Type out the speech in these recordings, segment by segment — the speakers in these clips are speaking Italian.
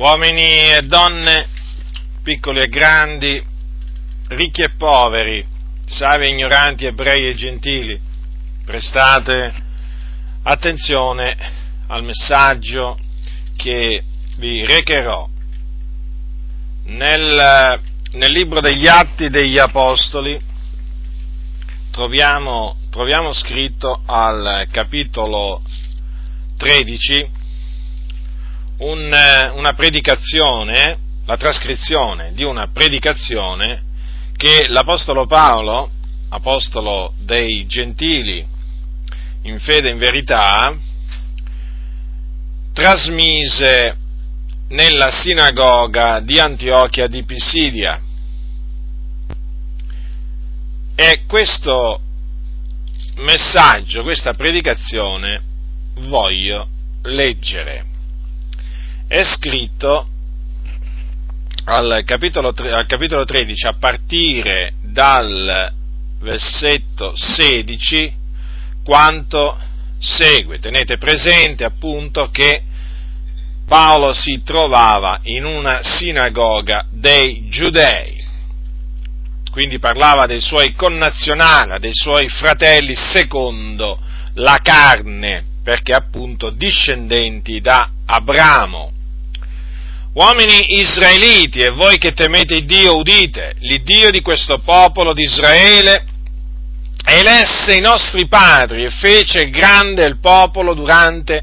uomini e donne, piccoli e grandi, ricchi e poveri, savi e ignoranti, ebrei e gentili, prestate attenzione al messaggio che vi recherò nel, nel libro degli Atti degli Apostoli. Troviamo, troviamo scritto al capitolo 13 un, una predicazione, la trascrizione di una predicazione che l'Apostolo Paolo, apostolo dei gentili in fede e in verità, trasmise nella sinagoga di Antiochia di Pisidia. E questo messaggio, questa predicazione, voglio leggere. È scritto al capitolo, al capitolo 13, a partire dal versetto 16, quanto segue. Tenete presente appunto che Paolo si trovava in una sinagoga dei giudei, quindi parlava dei suoi connazionali, dei suoi fratelli secondo la carne, perché appunto discendenti da Abramo. Uomini israeliti, e voi che temete Dio, udite, l'Iddio di questo popolo di Israele elesse i nostri padri e fece grande il popolo durante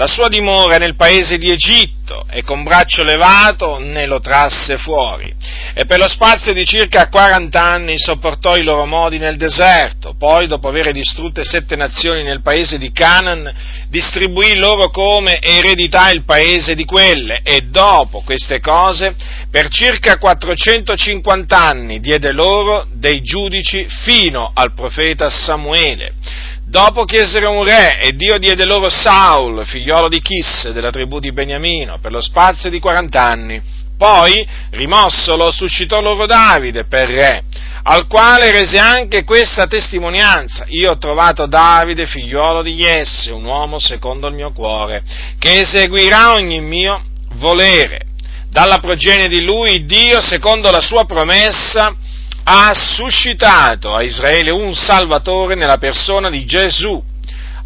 la sua dimora nel paese di Egitto e con braccio levato ne lo trasse fuori. E per lo spazio di circa 40 anni sopportò i loro modi nel deserto, poi dopo aver distrutte sette nazioni nel paese di Canaan, distribuì loro come eredità il paese di quelle. E dopo queste cose per circa 450 anni diede loro dei giudici fino al profeta Samuele Dopo chiesero un re e Dio diede loro Saul, figliolo di Chis, della tribù di Beniamino, per lo spazio di 40 anni. Poi, rimossolo, suscitò loro Davide per re, al quale rese anche questa testimonianza. Io ho trovato Davide, figliolo di Jesse, un uomo secondo il mio cuore, che eseguirà ogni mio volere. Dalla progenie di lui, Dio, secondo la sua promessa, ha suscitato a Israele un Salvatore nella persona di Gesù,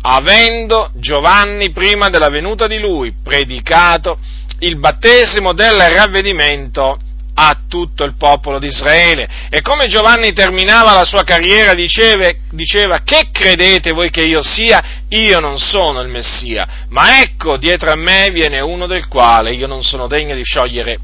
avendo Giovanni prima della venuta di lui predicato il battesimo del ravvedimento a tutto il popolo di Israele. E come Giovanni terminava la sua carriera diceva, diceva, che credete voi che io sia? Io non sono il Messia, ma ecco dietro a me viene uno del quale io non sono degno di sciogliere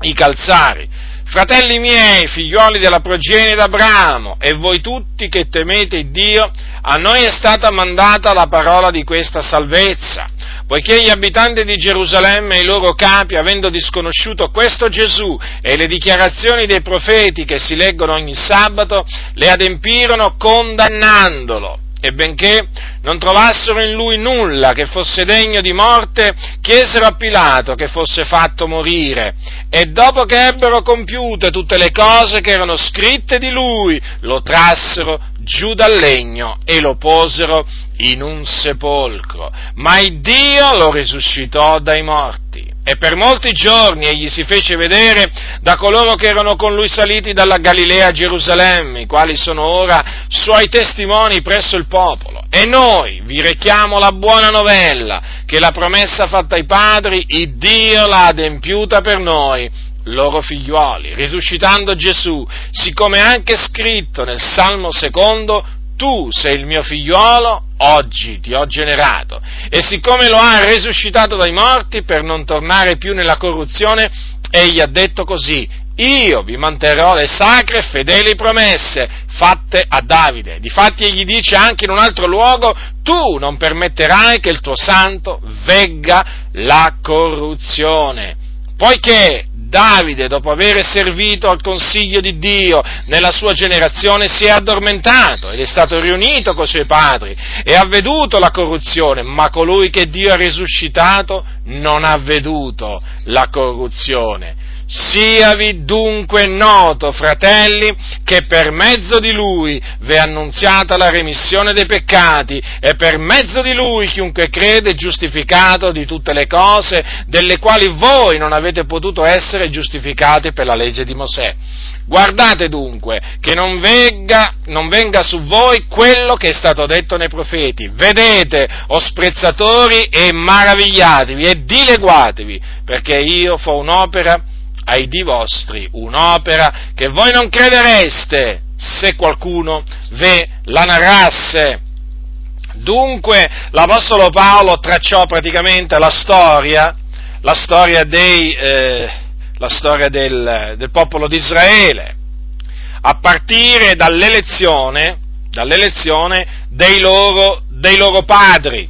i calzari. Fratelli miei, figlioli della progenie d'Abramo, e voi tutti che temete Dio, a noi è stata mandata la parola di questa salvezza, poiché gli abitanti di Gerusalemme e i loro capi, avendo disconosciuto questo Gesù e le dichiarazioni dei profeti che si leggono ogni sabato, le adempirono condannandolo e benché non trovassero in lui nulla che fosse degno di morte, chiesero a Pilato che fosse fatto morire e dopo che ebbero compiute tutte le cose che erano scritte di lui, lo trassero giù dal legno e lo posero in un sepolcro. Ma il Dio lo risuscitò dai morti e per molti giorni egli si fece vedere da coloro che erano con lui saliti dalla Galilea a Gerusalemme, i quali sono ora suoi testimoni presso il popolo. E noi vi rechiamo la buona novella, che la promessa fatta ai padri, il Dio l'ha adempiuta per noi, loro figliuoli, risuscitando Gesù, siccome anche scritto nel Salmo secondo, tu sei il mio figliuolo, oggi ti ho generato. E siccome lo ha risuscitato dai morti per non tornare più nella corruzione, egli ha detto così, io vi manterrò le sacre e fedeli promesse fatte a Davide. Difatti egli dice anche in un altro luogo, tu non permetterai che il tuo santo vegga la corruzione. Poiché Davide, dopo aver servito al consiglio di Dio nella sua generazione, si è addormentato ed è stato riunito con i suoi padri e ha veduto la corruzione, ma colui che Dio ha risuscitato non ha veduto la corruzione. Siavi dunque noto, fratelli, che per mezzo di Lui vi è annunziata la remissione dei peccati e per mezzo di Lui chiunque crede è giustificato di tutte le cose delle quali voi non avete potuto essere giustificati per la legge di Mosè. Guardate dunque che non venga, non venga, su voi quello che è stato detto nei profeti. Vedete, o sprezzatori, e maravigliatevi e dileguatevi, perché io fo un'opera ai di vostri, un'opera che voi non credereste se qualcuno ve la narrasse. Dunque l'Apostolo Paolo tracciò praticamente la storia, la storia dei... Eh, la storia del, del popolo di Israele, a partire dall'elezione, dall'elezione dei, loro, dei loro padri.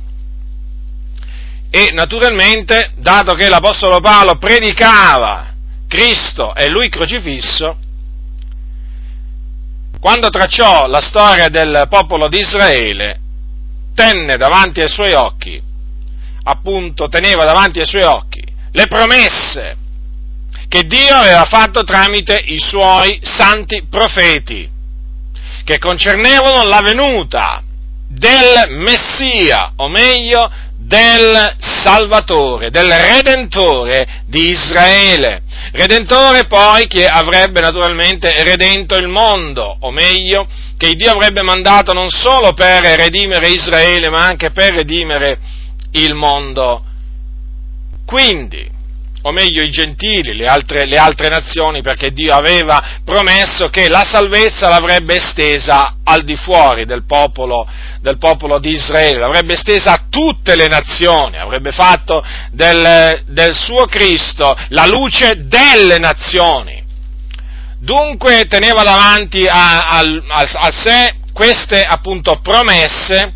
E naturalmente, dato che l'Apostolo Paolo predicava Cristo e lui crocifisso, quando tracciò la storia del popolo di Israele, tenne davanti ai suoi occhi, appunto teneva davanti ai suoi occhi, le promesse che Dio aveva fatto tramite i suoi santi profeti, che concernevano la venuta del Messia, o meglio, del Salvatore, del Redentore di Israele. Redentore poi che avrebbe naturalmente redento il mondo, o meglio, che Dio avrebbe mandato non solo per redimere Israele, ma anche per redimere il mondo. Quindi, o meglio i gentili, le altre, le altre, nazioni, perché Dio aveva promesso che la salvezza l'avrebbe estesa al di fuori del popolo, del popolo di Israele, l'avrebbe estesa a tutte le nazioni, avrebbe fatto del, del suo Cristo la luce delle nazioni. Dunque teneva davanti a, a, a, a sé queste appunto promesse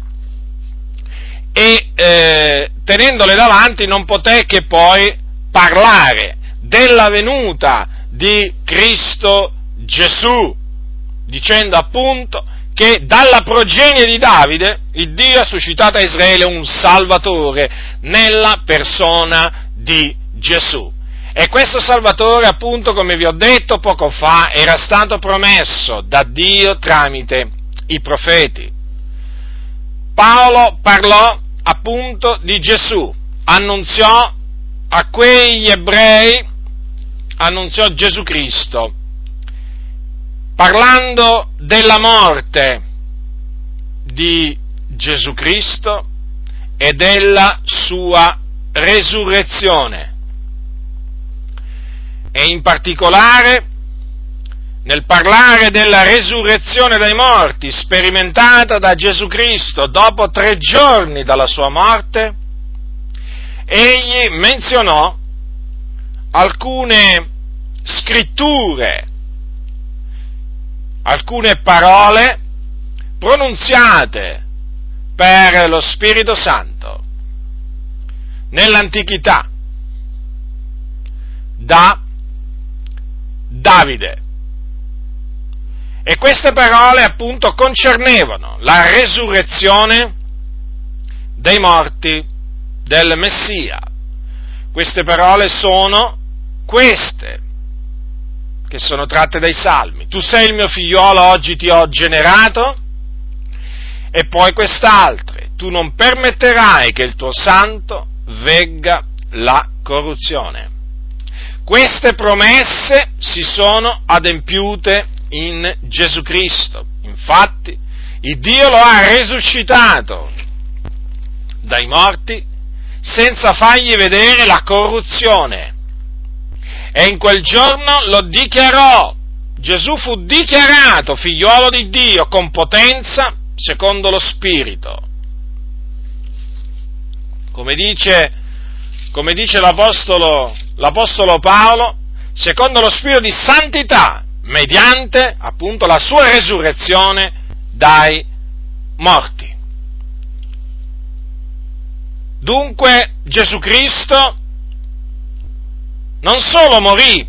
e eh, tenendole davanti non poté che poi parlare della venuta di Cristo Gesù, dicendo appunto che dalla progenie di Davide il Dio ha suscitato a Israele un Salvatore nella persona di Gesù. E questo Salvatore, appunto, come vi ho detto poco fa, era stato promesso da Dio tramite i profeti. Paolo parlò appunto di Gesù, annunziò a quegli ebrei annunziò Gesù Cristo, parlando della morte di Gesù Cristo e della sua resurrezione. E in particolare nel parlare della resurrezione dai morti sperimentata da Gesù Cristo dopo tre giorni dalla sua morte, egli menzionò alcune scritture, alcune parole pronunziate per lo Spirito Santo nell'antichità da Davide. E queste parole appunto concernevano la resurrezione dei morti del Messia. Queste parole sono queste, che sono tratte dai Salmi. Tu sei il mio figliolo, oggi ti ho generato. E poi quest'altre, tu non permetterai che il tuo santo vegga la corruzione. Queste promesse si sono adempiute in Gesù Cristo. Infatti, il Dio lo ha risuscitato dai morti senza fargli vedere la corruzione. E in quel giorno lo dichiarò. Gesù fu dichiarato figliuolo di Dio con potenza secondo lo Spirito. Come dice, come dice l'Apostolo, l'Apostolo Paolo, secondo lo Spirito di santità, mediante appunto la sua resurrezione dai morti. Dunque Gesù Cristo non solo morì,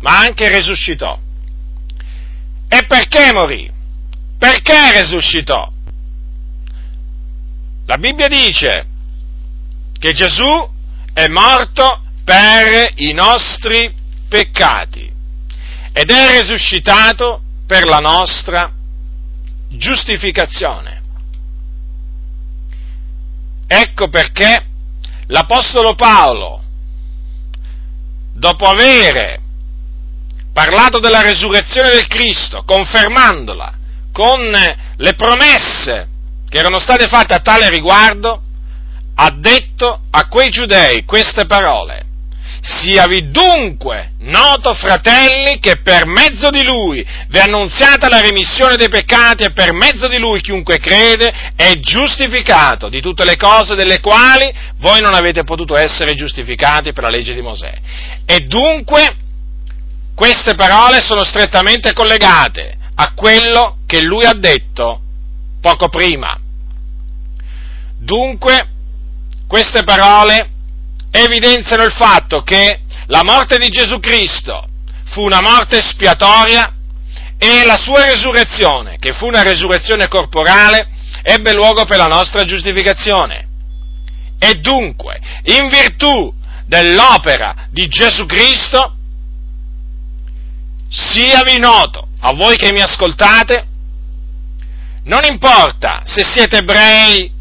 ma anche risuscitò. E perché morì? Perché risuscitò? La Bibbia dice che Gesù è morto per i nostri peccati ed è risuscitato per la nostra giustificazione. Ecco perché l'Apostolo Paolo, dopo avere parlato della resurrezione del Cristo, confermandola con le promesse che erano state fatte a tale riguardo, ha detto a quei giudei queste parole. Siavi dunque noto, fratelli, che per mezzo di lui vi è annunziata la remissione dei peccati e per mezzo di lui chiunque crede è giustificato di tutte le cose delle quali voi non avete potuto essere giustificati per la legge di Mosè. E dunque queste parole sono strettamente collegate a quello che lui ha detto poco prima. Dunque, queste parole evidenziano il fatto che la morte di Gesù Cristo fu una morte spiatoria e la sua resurrezione, che fu una resurrezione corporale, ebbe luogo per la nostra giustificazione. E dunque, in virtù dell'opera di Gesù Cristo, siavi noto a voi che mi ascoltate, non importa se siete ebrei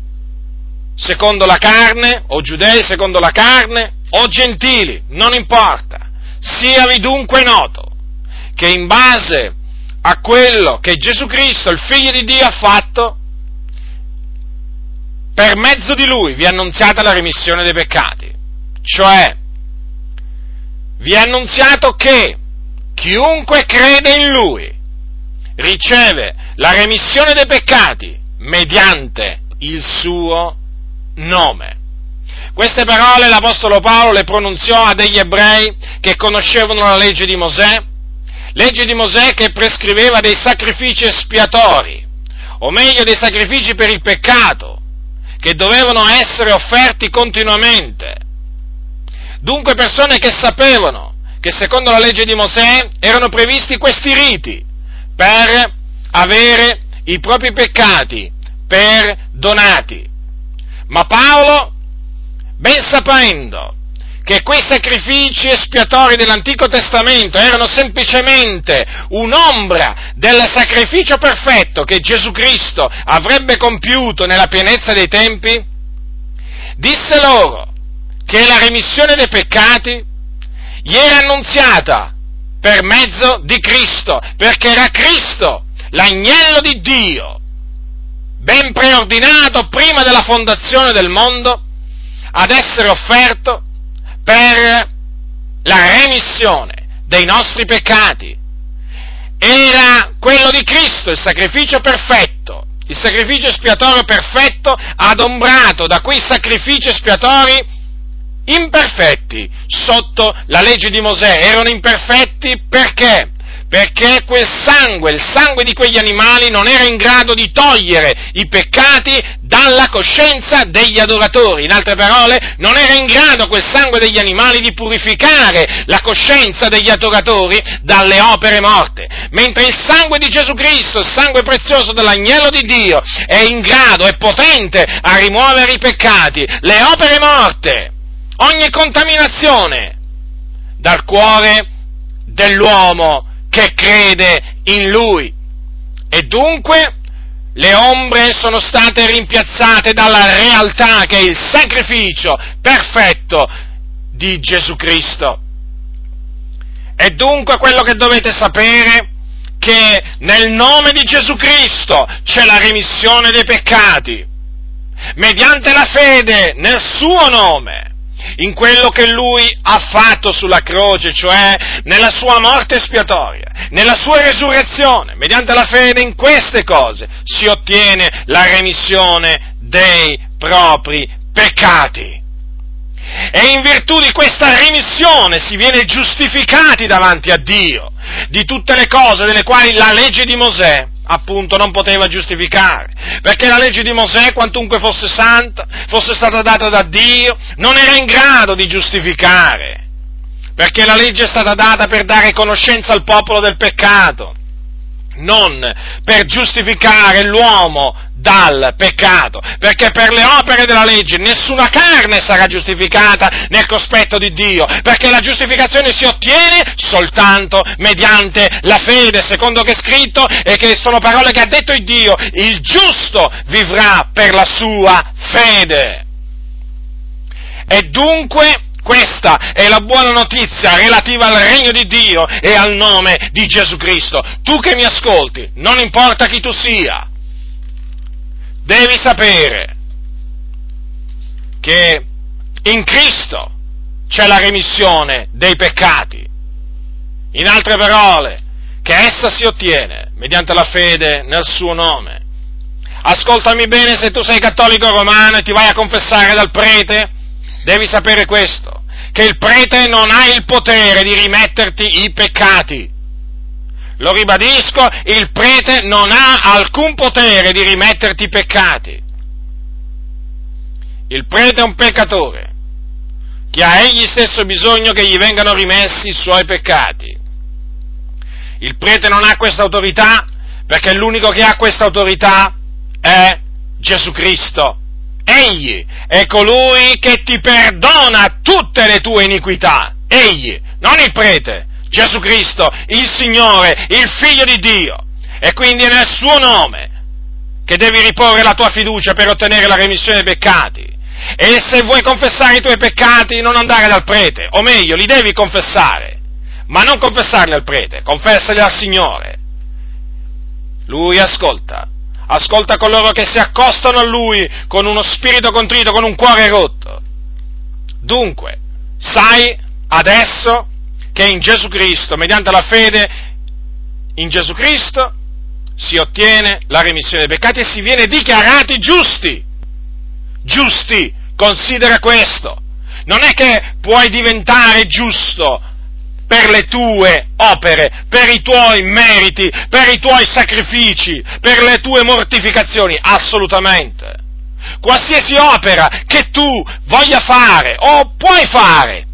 secondo la carne, o giudei secondo la carne, o gentili, non importa. Siavi dunque noto che in base a quello che Gesù Cristo, il Figlio di Dio, ha fatto, per mezzo di Lui vi è annunziata la remissione dei peccati. Cioè, vi è annunziato che chiunque crede in Lui riceve la remissione dei peccati mediante il suo nome. Queste parole l'Apostolo Paolo le pronunziò a degli ebrei che conoscevano la legge di Mosè, legge di Mosè che prescriveva dei sacrifici espiatori, o meglio dei sacrifici per il peccato, che dovevano essere offerti continuamente. Dunque persone che sapevano che secondo la legge di Mosè erano previsti questi riti per avere i propri peccati perdonati. Ma Paolo, ben sapendo che quei sacrifici espiatori dell'Antico Testamento erano semplicemente un'ombra del sacrificio perfetto che Gesù Cristo avrebbe compiuto nella pienezza dei tempi, disse loro che la remissione dei peccati gli era annunziata per mezzo di Cristo, perché era Cristo l'agnello di Dio ben preordinato prima della fondazione del mondo, ad essere offerto per la remissione dei nostri peccati. Era quello di Cristo, il sacrificio perfetto, il sacrificio espiatorio perfetto, adombrato da quei sacrifici espiatori imperfetti sotto la legge di Mosè. Erano imperfetti perché? Perché quel sangue, il sangue di quegli animali non era in grado di togliere i peccati dalla coscienza degli adoratori. In altre parole, non era in grado quel sangue degli animali di purificare la coscienza degli adoratori dalle opere morte, mentre il sangue di Gesù Cristo, il sangue prezioso dell'agnello di Dio, è in grado, è potente a rimuovere i peccati, le opere morte, ogni contaminazione dal cuore dell'uomo che crede in Lui. E dunque le ombre sono state rimpiazzate dalla realtà che è il sacrificio perfetto di Gesù Cristo. E dunque quello che dovete sapere che nel nome di Gesù Cristo c'è la remissione dei peccati, mediante la fede nel suo nome in quello che lui ha fatto sulla croce, cioè nella sua morte espiatoria, nella sua resurrezione, mediante la fede in queste cose si ottiene la remissione dei propri peccati. E in virtù di questa remissione si viene giustificati davanti a Dio di tutte le cose delle quali la legge di Mosè appunto non poteva giustificare, perché la legge di Mosè, quantunque fosse santa, fosse stata data da Dio, non era in grado di giustificare, perché la legge è stata data per dare conoscenza al popolo del peccato, non per giustificare l'uomo dal peccato, perché per le opere della legge nessuna carne sarà giustificata nel cospetto di Dio, perché la giustificazione si ottiene soltanto mediante la fede, secondo che è scritto e che sono parole che ha detto il Dio, il giusto vivrà per la sua fede. E dunque questa è la buona notizia relativa al regno di Dio e al nome di Gesù Cristo. Tu che mi ascolti, non importa chi tu sia, devi sapere che in Cristo c'è la remissione dei peccati. In altre parole, che essa si ottiene mediante la fede nel suo nome. Ascoltami bene se tu sei cattolico romano e ti vai a confessare dal prete, devi sapere questo, che il prete non ha il potere di rimetterti i peccati. Lo ribadisco, il prete non ha alcun potere di rimetterti i peccati. Il prete è un peccatore, che ha egli stesso bisogno che gli vengano rimessi i suoi peccati. Il prete non ha questa autorità perché l'unico che ha questa autorità è Gesù Cristo Egli è colui che ti perdona tutte le tue iniquità. Egli, non il prete, Gesù Cristo, il Signore, il Figlio di Dio. E quindi è nel suo nome che devi riporre la tua fiducia per ottenere la remissione dei peccati. E se vuoi confessare i tuoi peccati, non andare dal prete, o meglio, li devi confessare, ma non confessarli al prete, confessali al Signore. Lui ascolta ascolta coloro che si accostano a Lui con uno spirito contrito, con un cuore rotto. Dunque, sai adesso che in Gesù Cristo, mediante la fede in Gesù Cristo, si ottiene la remissione dei peccati e si viene dichiarati giusti. Giusti, considera questo. Non è che puoi diventare giusto per le tue opere, per i tuoi meriti, per i tuoi sacrifici, per le tue mortificazioni, assolutamente. Qualsiasi opera che tu voglia fare o puoi fare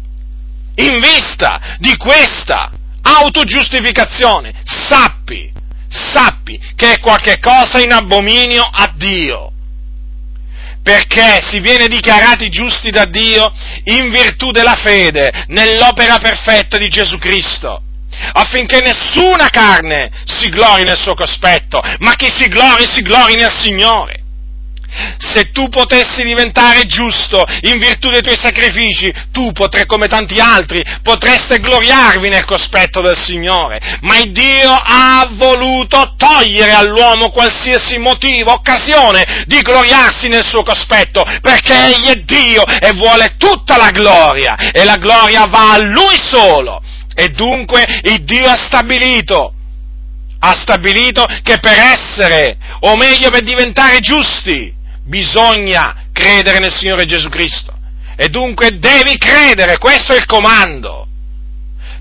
in vista di questa autogiustificazione, sappi, sappi che è qualche cosa in abominio a Dio perché si viene dichiarati giusti da Dio in virtù della fede nell'opera perfetta di Gesù Cristo affinché nessuna carne si glori nel suo cospetto, ma chi si glori si glori nel Signore. Se tu potessi diventare giusto in virtù dei tuoi sacrifici, tu potrei, come tanti altri, potreste gloriarvi nel cospetto del Signore. Ma il Dio ha voluto togliere all'uomo qualsiasi motivo, occasione di gloriarsi nel suo cospetto, perché Egli è Dio e vuole tutta la gloria, e la gloria va a Lui solo. E dunque il Dio ha stabilito, ha stabilito che per essere, o meglio per diventare giusti, bisogna credere nel Signore Gesù Cristo. E dunque devi credere, questo è il comando.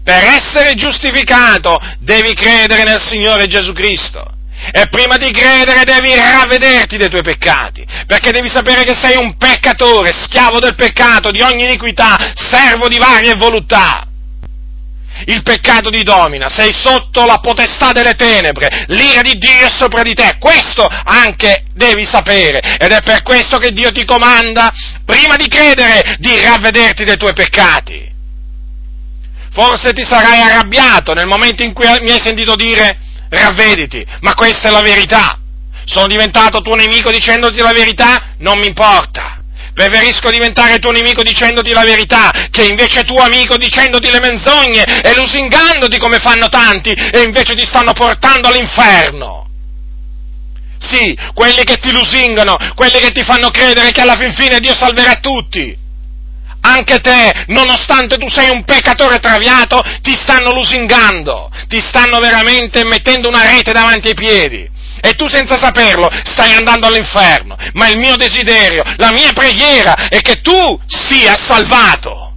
Per essere giustificato devi credere nel Signore Gesù Cristo. E prima di credere devi ravvederti dei tuoi peccati, perché devi sapere che sei un peccatore, schiavo del peccato, di ogni iniquità, servo di varie voluttà il peccato ti domina, sei sotto la potestà delle tenebre, l'ira di Dio è sopra di te, questo anche devi sapere ed è per questo che Dio ti comanda, prima di credere, di ravvederti dei tuoi peccati. Forse ti sarai arrabbiato nel momento in cui mi hai sentito dire ravvediti, ma questa è la verità. Sono diventato tuo nemico dicendoti la verità? Non mi importa. Preferisco diventare tuo nemico dicendoti la verità, che invece tuo amico dicendoti le menzogne e lusingandoti come fanno tanti e invece ti stanno portando all'inferno. Sì, quelli che ti lusingano, quelli che ti fanno credere che alla fin fine Dio salverà tutti. Anche te, nonostante tu sei un peccatore traviato, ti stanno lusingando, ti stanno veramente mettendo una rete davanti ai piedi e tu senza saperlo stai andando all'inferno. Ma il mio desiderio, la mia preghiera è che tu sia salvato.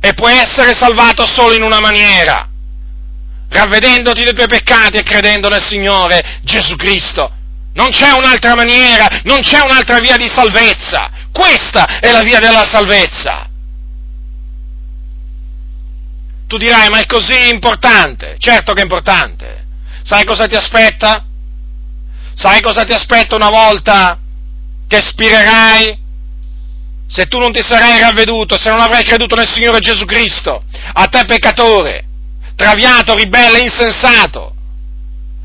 E puoi essere salvato solo in una maniera, ravvedendoti dei tuoi peccati e credendo nel Signore Gesù Cristo. Non c'è un'altra maniera, non c'è un'altra via di salvezza. Questa è la via della salvezza. Tu dirai, ma è così importante? Certo che è importante. Sai cosa ti aspetta? Sai cosa ti aspetta una volta che spirerai? Se tu non ti sarai ravveduto, se non avrai creduto nel Signore Gesù Cristo, a te peccatore, traviato, ribelle, insensato,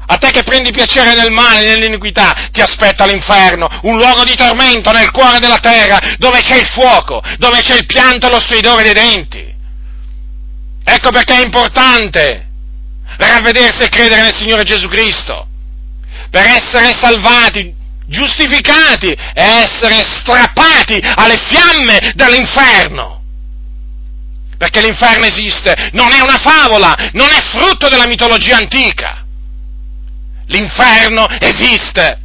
a te che prendi piacere nel male, nell'iniquità, ti aspetta l'inferno, un luogo di tormento nel cuore della terra, dove c'è il fuoco, dove c'è il pianto e lo stridore dei denti. Ecco perché è importante ravvedersi e credere nel Signore Gesù Cristo, per essere salvati, giustificati e essere strappati alle fiamme dell'inferno. Perché l'inferno esiste, non è una favola, non è frutto della mitologia antica. L'inferno esiste.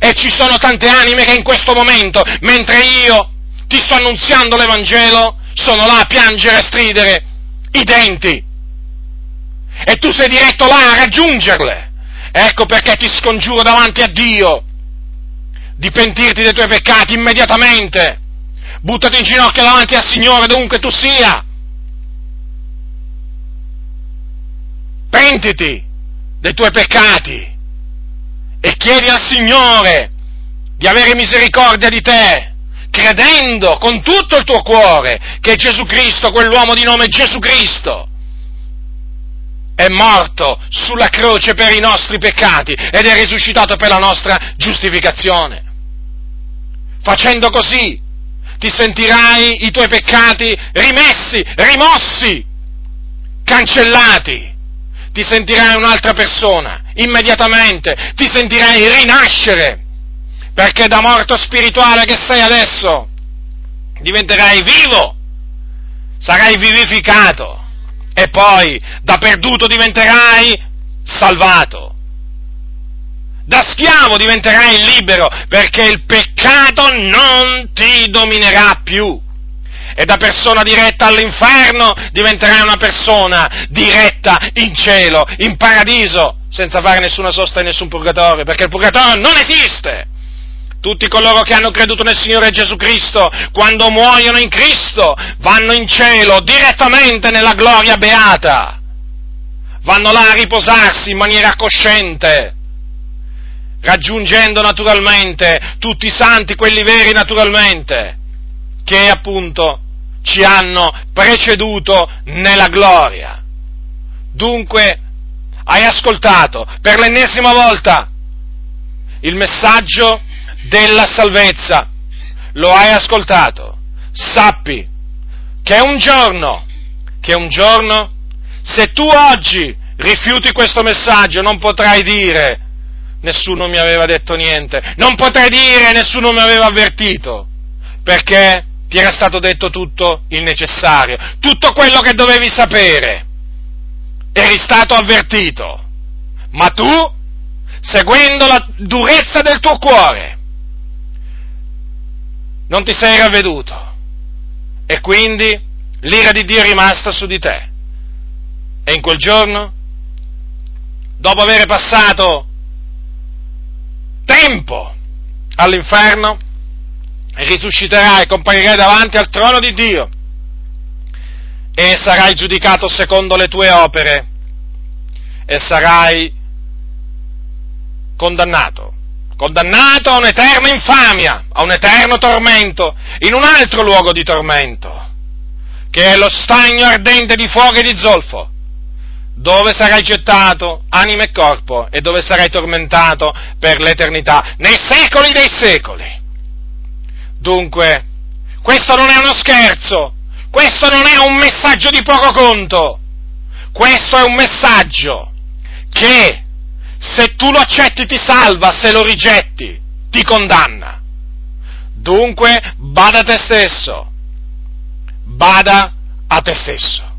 E ci sono tante anime che in questo momento, mentre io ti sto annunziando l'Evangelo, sono là a piangere, a stridere i denti. E tu sei diretto là a raggiungerle. Ecco perché ti scongiuro davanti a Dio di pentirti dei tuoi peccati immediatamente. Buttati in ginocchio davanti al Signore dovunque tu sia. Pentiti dei tuoi peccati e chiedi al Signore di avere misericordia di te, credendo con tutto il tuo cuore che Gesù Cristo, quell'uomo di nome Gesù Cristo, è morto sulla croce per i nostri peccati ed è risuscitato per la nostra giustificazione. Facendo così ti sentirai i tuoi peccati rimessi, rimossi, cancellati. Ti sentirai un'altra persona, immediatamente, ti sentirai rinascere, perché da morto spirituale che sei adesso diventerai vivo, sarai vivificato e poi da perduto diventerai salvato. Da schiavo diventerai libero perché il peccato non ti dominerà più. E da persona diretta all'inferno diventerai una persona diretta in cielo, in paradiso, senza fare nessuna sosta e nessun purgatorio, perché il purgatorio non esiste. Tutti coloro che hanno creduto nel Signore Gesù Cristo, quando muoiono in Cristo, vanno in cielo direttamente nella gloria beata. Vanno là a riposarsi in maniera cosciente, raggiungendo naturalmente tutti i santi, quelli veri naturalmente, che appunto ci hanno preceduto nella gloria. Dunque, hai ascoltato per l'ennesima volta il messaggio della salvezza. Lo hai ascoltato? Sappi che un giorno, che un giorno, se tu oggi rifiuti questo messaggio, non potrai dire nessuno mi aveva detto niente, non potrai dire nessuno mi aveva avvertito, perché ti era stato detto tutto il necessario, tutto quello che dovevi sapere, eri stato avvertito, ma tu, seguendo la durezza del tuo cuore, non ti sei ravveduto e quindi l'ira di Dio è rimasta su di te. E in quel giorno, dopo aver passato tempo all'inferno, risusciterai e comparirai davanti al trono di Dio e sarai giudicato secondo le tue opere e sarai condannato condannato a un'eterna infamia, a un eterno tormento, in un altro luogo di tormento, che è lo stagno ardente di fuoco e di zolfo, dove sarai gettato anima e corpo e dove sarai tormentato per l'eternità, nei secoli dei secoli. Dunque, questo non è uno scherzo, questo non è un messaggio di poco conto, questo è un messaggio che se tu lo accetti ti salva, se lo rigetti ti condanna. Dunque, bada a te stesso, bada a te stesso.